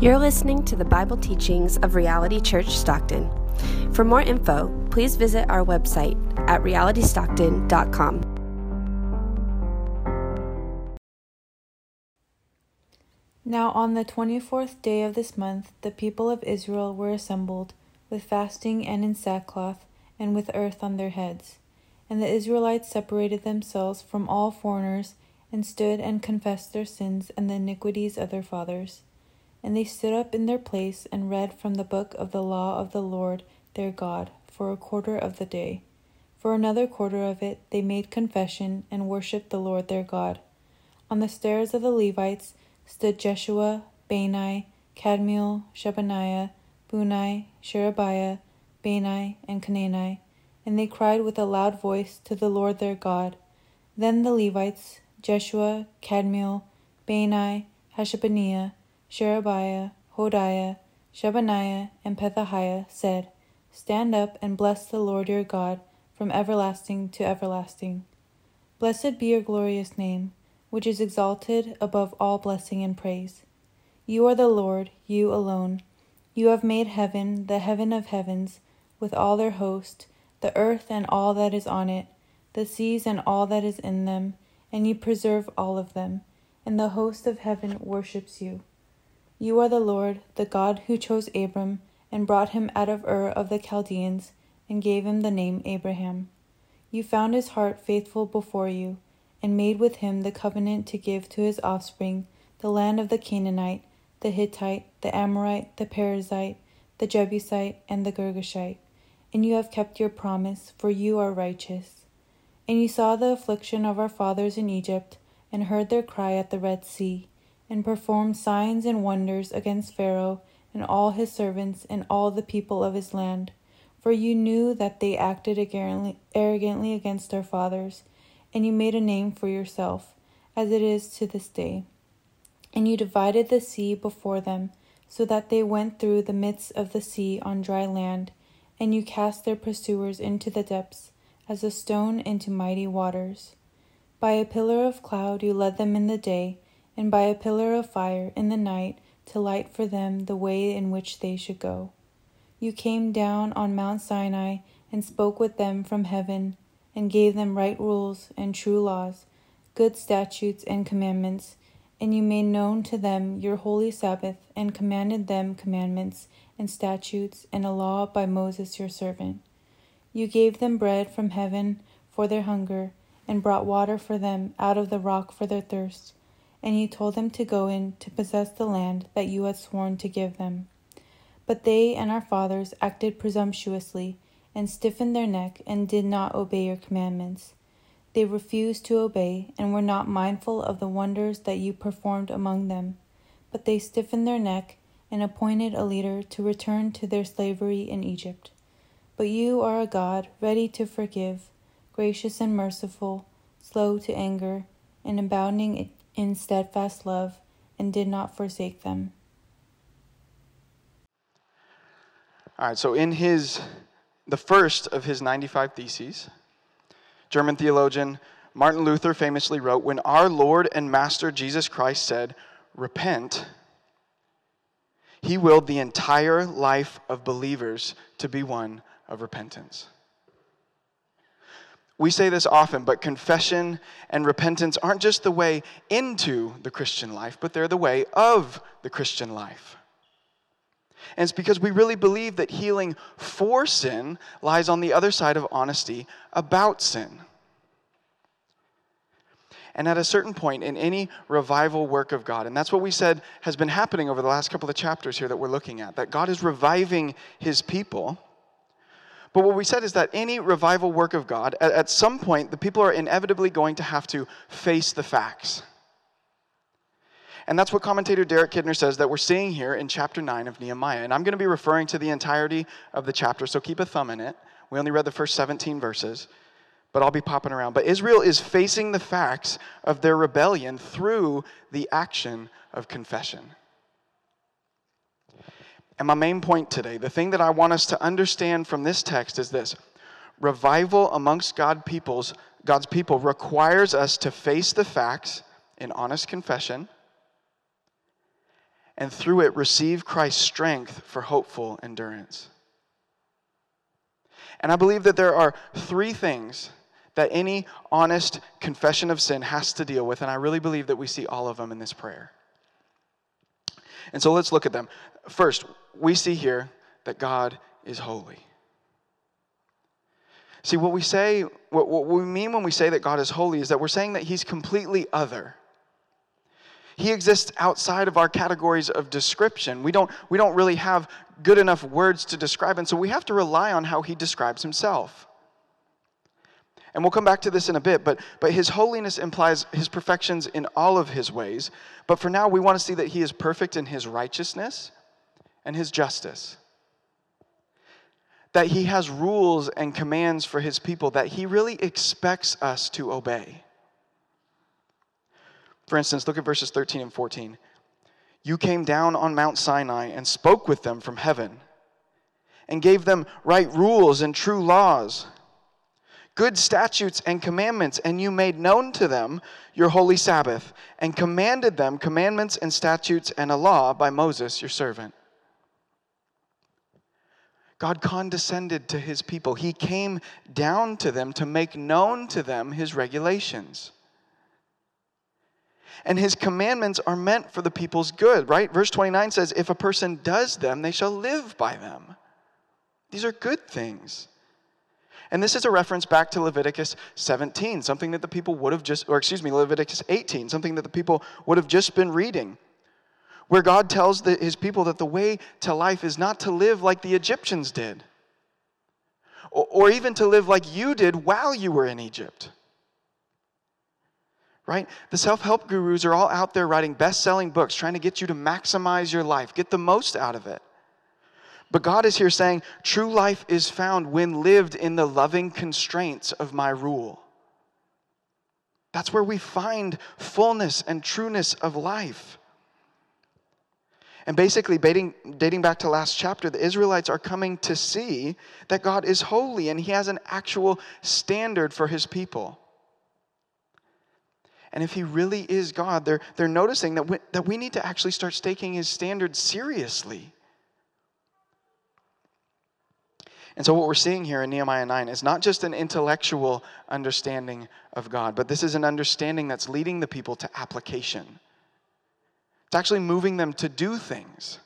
You're listening to the Bible teachings of Reality Church Stockton. For more info, please visit our website at realitystockton.com. Now, on the twenty fourth day of this month, the people of Israel were assembled, with fasting and in sackcloth, and with earth on their heads. And the Israelites separated themselves from all foreigners, and stood and confessed their sins and the iniquities of their fathers. And they stood up in their place and read from the book of the law of the Lord their God for a quarter of the day. For another quarter of it they made confession and worshipped the Lord their God. On the stairs of the Levites, stood Jeshua, Bani, Kadmiel, Shebaniah, Bunni, Sherebiah, Bani, and Chenani, and they cried with a loud voice to the Lord their God. Then the Levites, Jeshua, Kadmiel, Bani, Hashabneiah, Sherebiah, Hodiah, Shebaniah, and Pethahiah, said, Stand up and bless the Lord your God from everlasting to everlasting. Blessed be your glorious name which is exalted above all blessing and praise. You are the Lord, you alone. You have made heaven, the heaven of heavens, with all their host, the earth and all that is on it, the seas and all that is in them, and you preserve all of them, and the host of heaven worships you. You are the Lord, the God who chose Abram, and brought him out of Ur of the Chaldeans, and gave him the name Abraham. You found his heart faithful before you and made with him the covenant to give to his offspring the land of the Canaanite, the Hittite, the Amorite, the Perizzite, the Jebusite, and the Girgashite. And you have kept your promise, for you are righteous. And you saw the affliction of our fathers in Egypt, and heard their cry at the Red Sea, and performed signs and wonders against Pharaoh and all his servants and all the people of his land. For you knew that they acted arrogantly against our fathers and you made a name for yourself, as it is to this day. And you divided the sea before them, so that they went through the midst of the sea on dry land, and you cast their pursuers into the depths, as a stone into mighty waters. By a pillar of cloud you led them in the day, and by a pillar of fire in the night to light for them the way in which they should go. You came down on Mount Sinai and spoke with them from heaven and gave them right rules and true laws, good statutes and commandments, and you made known to them your holy Sabbath, and commanded them commandments and statutes and a law by Moses your servant. You gave them bread from heaven for their hunger, and brought water for them out of the rock for their thirst. And you told them to go in to possess the land that you had sworn to give them. But they and our fathers acted presumptuously and stiffened their neck and did not obey your commandments. They refused to obey and were not mindful of the wonders that you performed among them, but they stiffened their neck and appointed a leader to return to their slavery in Egypt. But you are a God ready to forgive, gracious and merciful, slow to anger, and abounding in steadfast love, and did not forsake them. All right, so in his the first of his 95 Theses. German theologian Martin Luther famously wrote When our Lord and Master Jesus Christ said, Repent, he willed the entire life of believers to be one of repentance. We say this often, but confession and repentance aren't just the way into the Christian life, but they're the way of the Christian life. And it's because we really believe that healing for sin lies on the other side of honesty about sin. And at a certain point in any revival work of God, and that's what we said has been happening over the last couple of chapters here that we're looking at, that God is reviving his people. But what we said is that any revival work of God, at, some point, the people are inevitably going to have to face the facts. And that's what commentator Derek Kidner says that we're seeing here in chapter 9 of Nehemiah. And I'm going to be referring to the entirety of the chapter, so keep a thumb in it. We only read the first 17 verses, but I'll be popping around. But Israel is facing the facts of their rebellion through the action of confession. And my main point today, the thing that I want us to understand from this text is this revival amongst God people's, God's people requires us to face the facts in honest confession and through it receive Christ's strength for hopeful endurance. And I believe that there are three things that any honest confession of sin has to deal with, and I really believe that we see all of them in this prayer. And so let's look at them. First, we see here that God is holy. See, what we say, what, what we mean when we say that God is holy is that we're saying that He's completely other. He exists outside of our categories of description. We don't, we don't really have good enough words to describe, and so we have to rely on how He describes Himself. And we'll come back to this in a bit, but, but his holiness implies his perfections in all of his ways. But for now, we want to see that he is perfect in his righteousness and his justice. That he has rules and commands for his people that he really expects us to obey. For instance, look at verses 13 and 14. You came down on Mount Sinai and spoke with them from heaven and gave them right rules and true laws good statutes and commandments, and you made known to them your holy Sabbath, and commanded them commandments and statutes and a law by Moses your servant. God condescended to his people. He came down to them to make known to them his regulations. And his commandments are meant for the people's good, right? Verse 29 says, If a person does them, they shall live by them. These are good things. And this is a reference back to Leviticus 17, something that the people would have just, or excuse me, Leviticus 18, something that the people would have just been reading, where God tells the, his people that the way to life is not to live like the Egyptians did, or, or even to live like you did while you were in Egypt. Right? The self help gurus are all out there writing best selling books trying to get you to maximize your life, get the most out of it. But God is here saying true life is found when lived in the loving constraints of my rule. That's where we find fullness and trueness of life. And basically, dating, dating back to last chapter, the Israelites are coming to see that God is holy and He has an actual standard for His people. And if He really is God, they're, they're noticing that we, that we need to actually start taking His standards seriously. And so, what we're seeing here in Nehemiah 9 is not just an intellectual understanding of God, but this is an understanding that's leading the people to application. It's actually moving them to do things.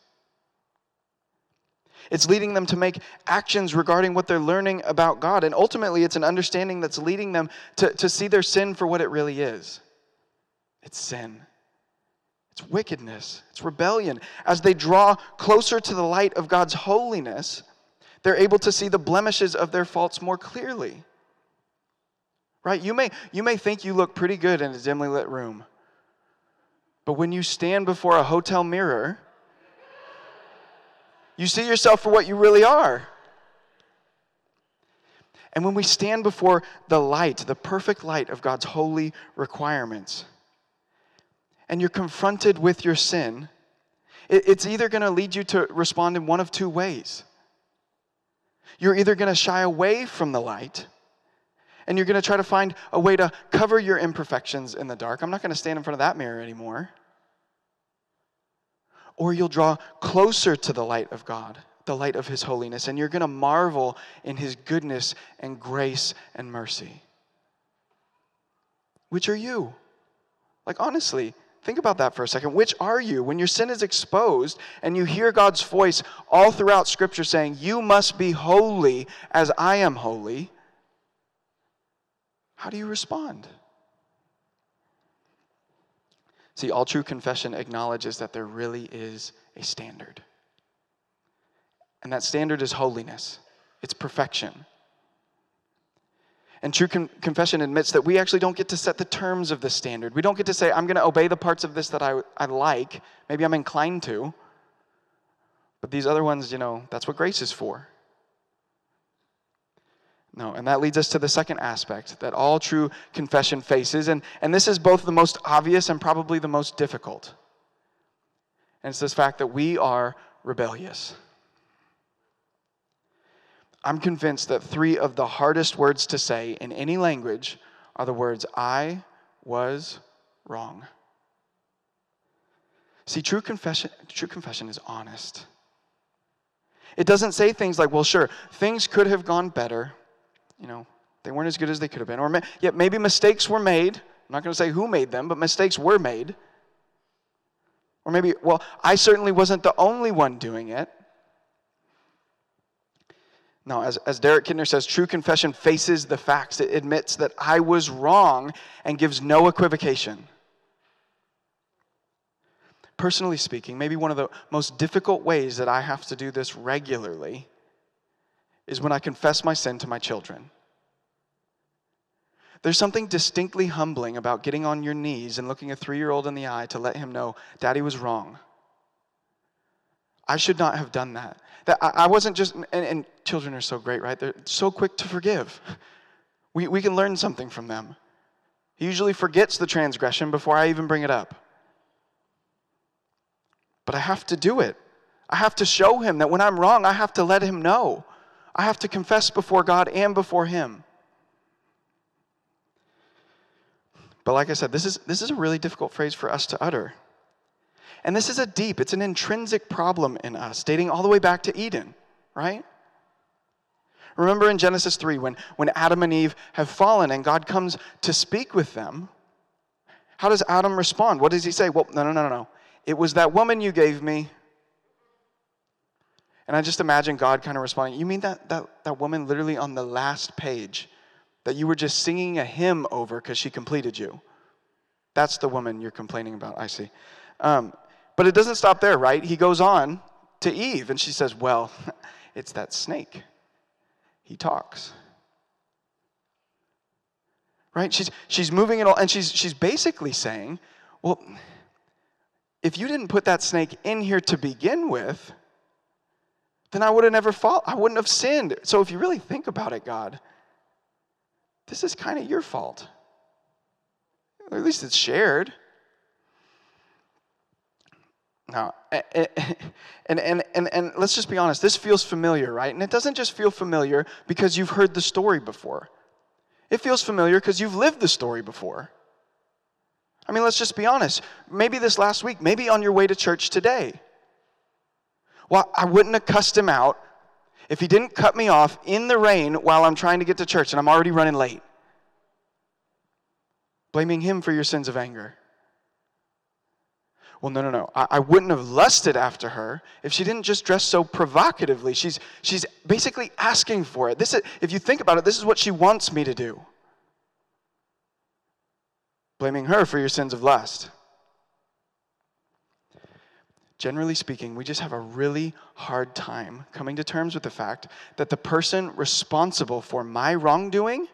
It's leading them to make actions regarding what they're learning about God. And ultimately, it's an understanding that's leading them to, to see their sin for what it really is it's sin, it's wickedness, it's rebellion. As they draw closer to the light of God's holiness, they're able to see the blemishes of their faults more clearly. Right? You may, you may think you look pretty good in a dimly lit room, but when you stand before a hotel mirror, you see yourself for what you really are. And when we stand before the light, the perfect light of God's holy requirements, and you're confronted with your sin, it's either going to lead you to respond in one of two ways. You're either going to shy away from the light and you're going to try to find a way to cover your imperfections in the dark. I'm not going to stand in front of that mirror anymore. Or you'll draw closer to the light of God, the light of His holiness, and you're going to marvel in His goodness and grace and mercy. Which are you? Like, honestly, Think about that for a second. Which are you? When your sin is exposed and you hear God's voice all throughout Scripture saying, You must be holy as I am holy, how do you respond? See, all true confession acknowledges that there really is a standard. And that standard is holiness, it's perfection. And true con- confession admits that we actually don't get to set the terms of the standard. We don't get to say, I'm going to obey the parts of this that I, I like. Maybe I'm inclined to. But these other ones, you know, that's what grace is for. No, and that leads us to the second aspect that all true confession faces. And, and this is both the most obvious and probably the most difficult. And it's this fact that we are rebellious. I'm convinced that three of the hardest words to say in any language are the words, I was wrong. See, true confession, true confession is honest. It doesn't say things like, well, sure, things could have gone better. You know, they weren't as good as they could have been. Or yet maybe mistakes were made. I'm not going to say who made them, but mistakes were made. Or maybe, well, I certainly wasn't the only one doing it. No, as, as Derek Kidner says, true confession faces the facts. It admits that I was wrong and gives no equivocation. Personally speaking, maybe one of the most difficult ways that I have to do this regularly is when I confess my sin to my children. There's something distinctly humbling about getting on your knees and looking a three year old in the eye to let him know, Daddy was wrong. I should not have done that. That I, wasn't just, and, and, children are so great, right? They're so quick to forgive. We, we can learn something from them. He usually forgets the transgression before I even bring it up. But I have to do it. I have to show him that when I'm wrong, I have to let him know. I have to confess before God and before him. But like I said, this is, this is a really difficult phrase for us to utter. And this is a deep, it's an intrinsic problem in us, dating all the way back to Eden, right? Remember in Genesis 3 when, when Adam and Eve have fallen and God comes to speak with them, how does Adam respond? What does he say? Well, no, no, no, no. No. It was that woman you gave me. And I just imagine God kind of responding, You mean that, that, that woman literally on the last page that you were just singing a hymn over because she completed you? That's the woman you're complaining about, I see. Um, but it doesn't stop there, right? He goes on to Eve, and she says, Well, it's that snake. He talks. Right? She's, she's moving it all, and she's, she's basically saying, Well, if you didn't put that snake in here to begin with, then I would have never fall. I wouldn't have sinned. So if you really think about it, God, this is kind of your fault. Or at least it's shared. Now, and, and, and, and let's just be honest, this feels familiar, right? And it doesn't just feel familiar because you've heard the story before. It feels familiar because you've lived the story before. I mean, let's just be honest. Maybe this last week, maybe on your way to church today. Well, I wouldn't have cussed him out if he didn't cut me off in the rain while I'm trying to get to church and I'm already running late. Blaming him for your sins of anger. Well, no, no, no. I, I, wouldn't have lusted after her if she didn't just dress so provocatively. She's, she's basically asking for it. This is, if you think about it, this is what she wants me to do. Blaming her for your sins of lust. Generally speaking, we just have a really hard time coming to terms with the fact that the person responsible for my wrongdoing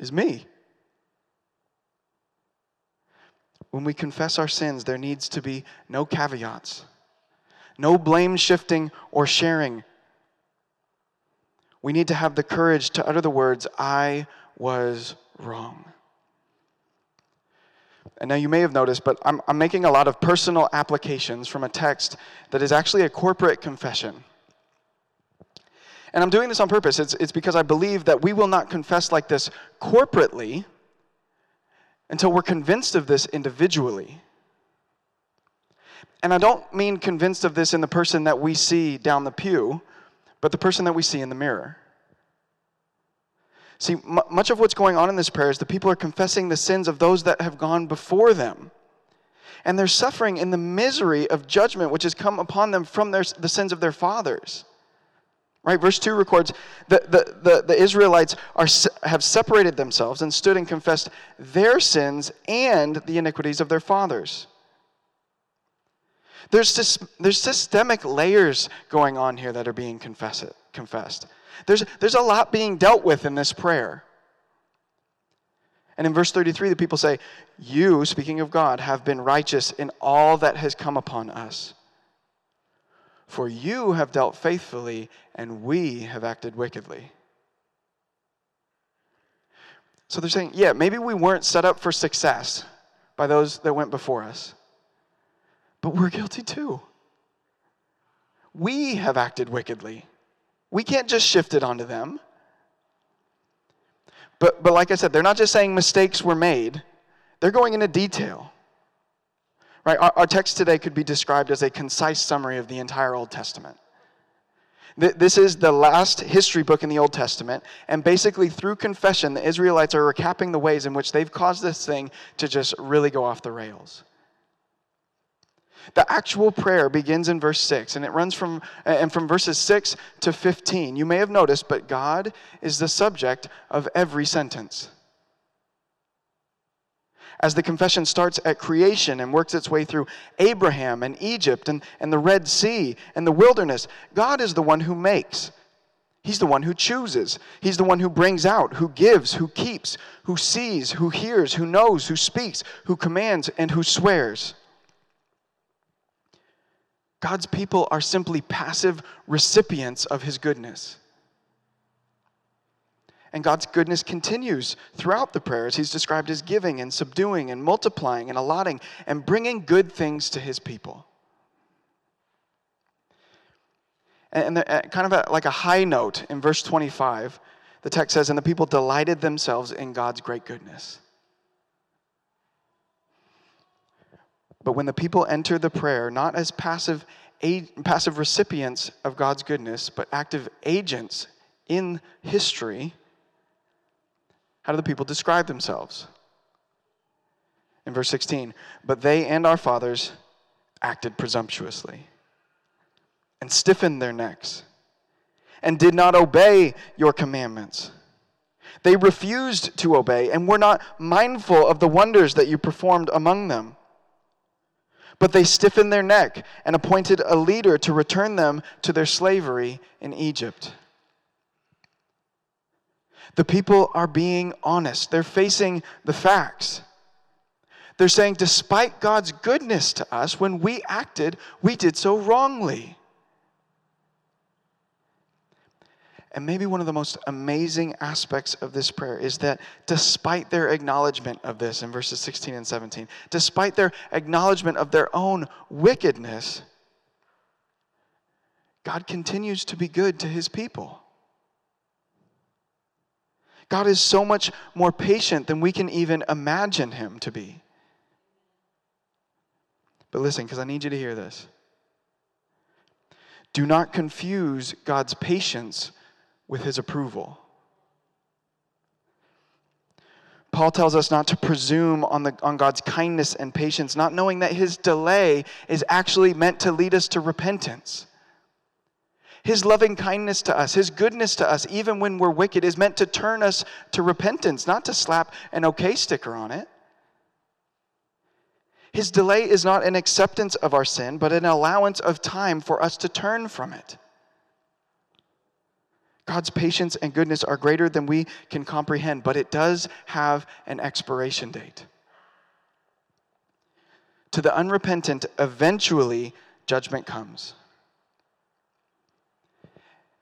is me. When we confess our sins, there needs to be no caveats, no blame shifting or sharing. We need to have the courage to utter the words, I was wrong. And now you may have noticed, but I'm, I'm making a lot of personal applications from a text that is actually a corporate confession. And I'm doing this on purpose. It's, it's because I believe that we will not confess like this corporately until we're convinced of this individually. And I don't mean convinced of this in the person that we see down the pew, but the person that we see in the mirror. See, m- much of what's going on in this prayer is the people are confessing the sins of those that have gone before them. And they're suffering in the misery of judgment which has come upon them from their, the sins of their fathers. Right? Verse 2 records that the, the, the Israelites are, have separated themselves and stood and confessed their sins and the iniquities of their fathers. There's, this, there's systemic layers going on here that are being confess confessed. There's, there's a lot being dealt with in this prayer. And in verse 33, the people say, You, speaking of God, have been righteous in all that has come upon us. For you have dealt faithfully, and we have acted wickedly. So they're saying, yeah, maybe we weren't set up for success by those that went before us, but we're guilty too. We have acted wickedly. We can't just shift it onto them. But, but like I said, they're not just saying mistakes were made, they're going into detail. Right? Our, our text today could be described as a concise summary of the entire Old Testament. This is the last history book in the Old Testament, and basically through confession, the Israelites are recapping the ways in which they've caused this thing to just really go off the rails. The actual prayer begins in verse 6 and it runs from and from verses 6 to 15. You may have noticed, but God is the subject of every sentence as the confession starts at creation and works its way through Abraham and Egypt and, and the Red Sea and the wilderness, God is the one who makes. He's the one who chooses. He's the one who brings out, who gives, who keeps, who sees, who hears, who knows, who speaks, who commands, and who swears. God's people are simply passive recipients of his goodness. And God's goodness continues throughout the prayers. He's described as giving and subduing and multiplying and allotting and bringing good things to his people. And kind of a, like a high note in verse 25, the text says, And the people delighted themselves in God's great goodness. But when the people enter the prayer, not as passive, passive recipients of God's goodness, but active agents in history, how do the people describe themselves? In verse 16, but they and our fathers acted presumptuously and stiffened their necks and did not obey your commandments. They refused to obey and were not mindful of the wonders that you performed among them. But they stiffened their neck and appointed a leader to return them to their slavery in Egypt. The people are being honest, they're facing the facts. They're saying, despite God's goodness to us, when we acted, we did so wrongly. And maybe one of the most amazing aspects of this prayer is that despite their acknowledgement of this in verses 16 and 17, despite their acknowledgement of their own wickedness, God continues to be good to his people. God is so much more patient than we can even imagine him to be. But listen, because I need you to hear this. Do not confuse God's patience with his approval. Paul tells us not to presume on, the, on God's kindness and patience, not knowing that his delay is actually meant to lead us to repentance. His loving kindness to us, His goodness to us, even when we're wicked, is meant to turn us to repentance, not to slap an okay sticker on it. His delay is not an acceptance of our sin, but an allowance of time for us to turn from it. God's patience and goodness are greater than we can comprehend, but it does have an expiration date. To the unrepentant, eventually judgment comes.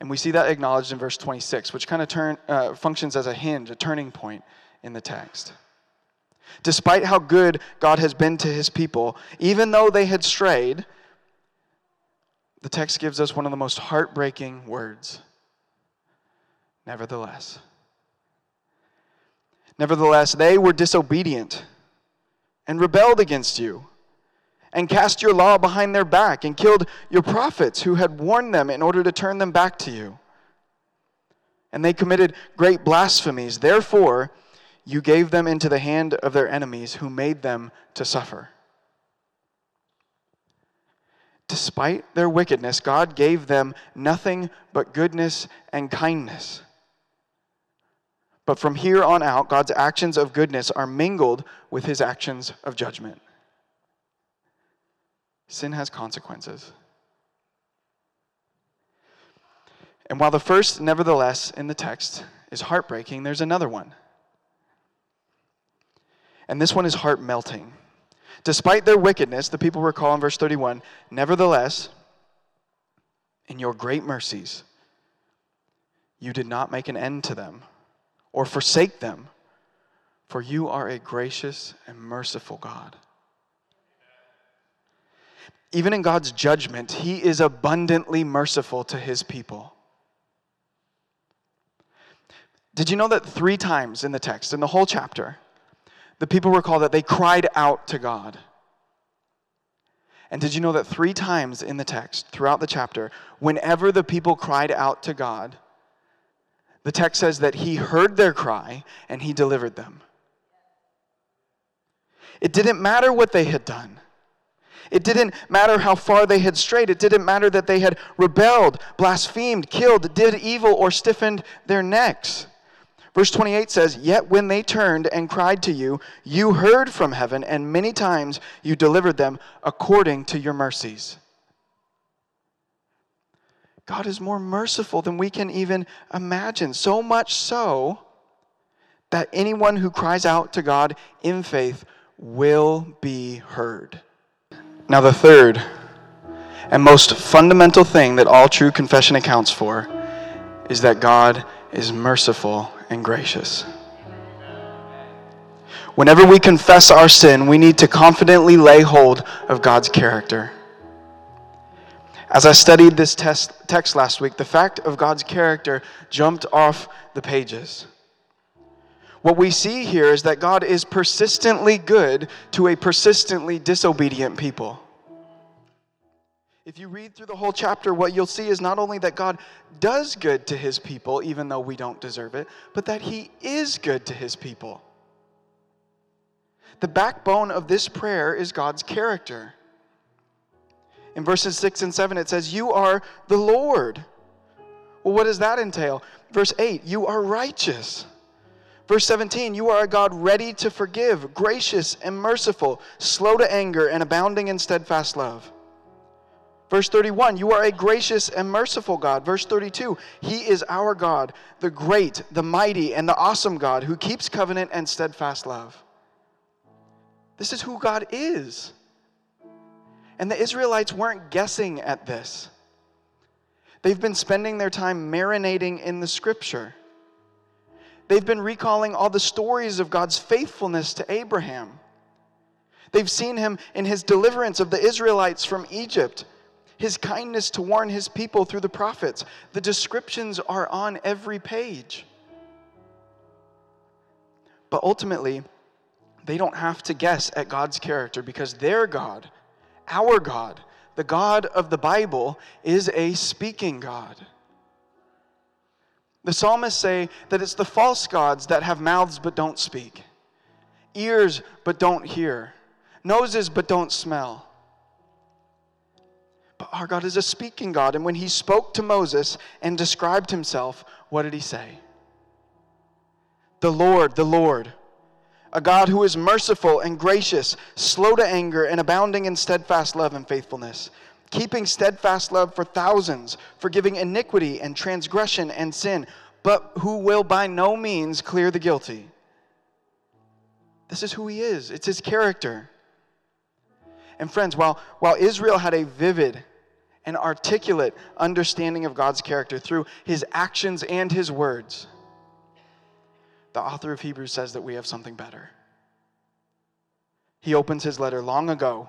And we see that acknowledged in verse 26, which kind of turn, uh, functions as a hinge, a turning point in the text. Despite how good God has been to his people, even though they had strayed, the text gives us one of the most heartbreaking words. Nevertheless. Nevertheless, they were disobedient and rebelled against you and cast your law behind their back and killed your prophets who had warned them in order to turn them back to you. And they committed great blasphemies. Therefore, you gave them into the hand of their enemies who made them to suffer. Despite their wickedness, God gave them nothing but goodness and kindness. But from here on out, God's actions of goodness are mingled with his actions of judgment. Sin has consequences. And while the first, nevertheless, in the text is heartbreaking, there's another one. And this one is heart melting. Despite their wickedness, the people recall in verse 31 Nevertheless, in your great mercies, you did not make an end to them or forsake them, for you are a gracious and merciful God. Even in God's judgment, He is abundantly merciful to His people. Did you know that three times in the text, in the whole chapter, the people recall that they cried out to God? And did you know that three times in the text, throughout the chapter, whenever the people cried out to God, the text says that he heard their cry and he delivered them. It didn't matter what they had done. It didn't matter how far they had strayed. It didn't matter that they had rebelled, blasphemed, killed, did evil, or stiffened their necks. Verse 28 says, Yet when they turned and cried to you, you heard from heaven, and many times you delivered them according to your mercies. God is more merciful than we can even imagine. So much so that anyone who cries out to God in faith will be heard. Now, the third and most fundamental thing that all true confession accounts for is that God is merciful and gracious. Whenever we confess our sin, we need to confidently lay hold of God's character. As I studied this test, text last week, the fact of God's character jumped off the pages. What we see here is that God is persistently good to a persistently disobedient people. If you read through the whole chapter, what you'll see is not only that God does good to his people, even though we don't deserve it, but that he is good to his people. The backbone of this prayer is God's character. In verses 6 and 7, it says, You are the Lord. Well, what does that entail? Verse 8, You are righteous. Verse 17, You are a God ready to forgive, gracious and merciful, slow to anger, and abounding in steadfast love. Verse 31, you are a gracious and merciful God. Verse 32, He is our God, the great, the mighty, and the awesome God who keeps covenant and steadfast love. This is who God is. And the Israelites weren't guessing at this. They've been spending their time marinating in the scripture. They've been recalling all the stories of God's faithfulness to Abraham. They've seen him in his deliverance of the Israelites from Egypt his kindness to warn his people through the prophets. The descriptions are on every page. But ultimately, they don't have to guess at God's character because their God, our God, the God of the Bible, is a speaking God. The psalmists say that it's the false gods that have mouths but don't speak, ears but don't hear, noses but don't smell. But our God is a speaking God. And when he spoke to Moses and described himself, what did he say? The Lord, the Lord, a God who is merciful and gracious, slow to anger, and abounding in steadfast love and faithfulness, keeping steadfast love for thousands, forgiving iniquity and transgression and sin, but who will by no means clear the guilty. This is who he is, it's his character. And friends, while, while Israel had a vivid an articulate understanding of God's character through his actions and his words, the author of Hebrews says that we have something better. He opens his letter long ago.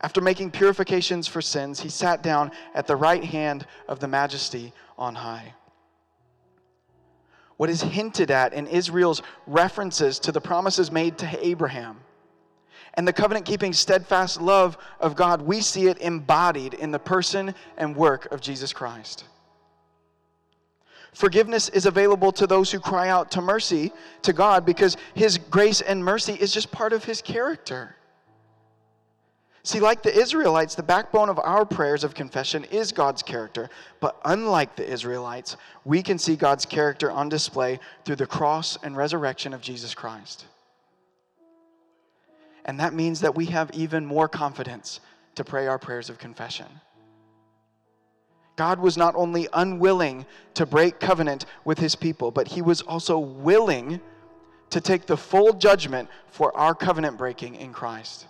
After making purifications for sins, he sat down at the right hand of the majesty on high. What is hinted at in Israel's references to the promises made to Abraham and the covenant keeping, steadfast love of God, we see it embodied in the person and work of Jesus Christ. Forgiveness is available to those who cry out to mercy to God because His grace and mercy is just part of His character. See, like the Israelites, the backbone of our prayers of confession is God's character. But unlike the Israelites, we can see God's character on display through the cross and resurrection of Jesus Christ. And that means that we have even more confidence to pray our prayers of confession. God was not only unwilling to break covenant with his people, but he was also willing to take the full judgment for our covenant breaking in Christ.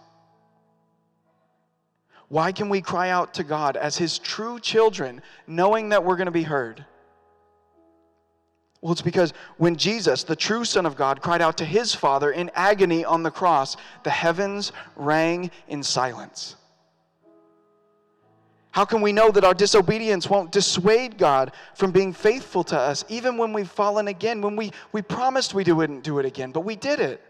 Why can we cry out to God as his true children, knowing that we're going to be heard? Well, it's because when Jesus, the true Son of God, cried out to his Father in agony on the cross, the heavens rang in silence. How can we know that our disobedience won't dissuade God from being faithful to us, even when we've fallen again, when we, we promised we wouldn't do it again, but we did it?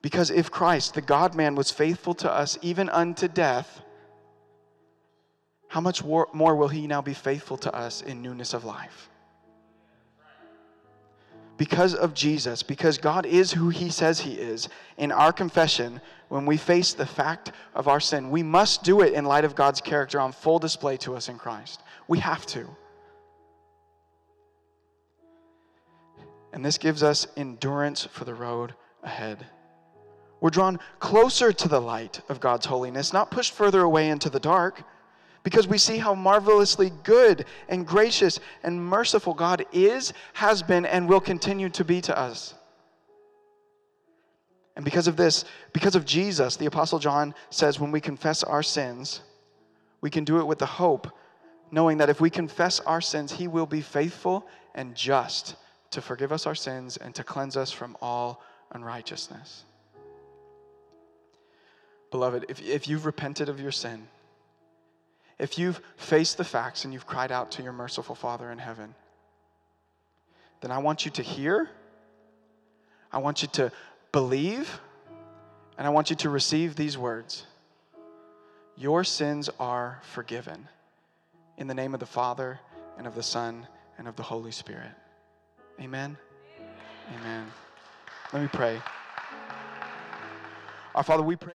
Because if Christ, the God man, was faithful to us even unto death, how much more will he now be faithful to us in newness of life? Because of Jesus, because God is who he says he is, in our confession, when we face the fact of our sin, we must do it in light of God's character on full display to us in Christ. We have to. And this gives us endurance for the road ahead. We're drawn closer to the light of God's holiness, not pushed further away into the dark because we see how marvelously good and gracious and merciful God is, has been, and will continue to be to us. And because of this, because of Jesus, the Apostle John says when we confess our sins, we can do it with the hope, knowing that if we confess our sins, he will be faithful and just to forgive us our sins and to cleanse us from all unrighteousness. Beloved, if, if you've repented of your sin, if you've faced the facts and you've cried out to your merciful Father in heaven, then I want you to hear, I want you to believe, and I want you to receive these words Your sins are forgiven. In the name of the Father, and of the Son, and of the Holy Spirit. Amen. Amen. Let me pray. Our Father, we pray.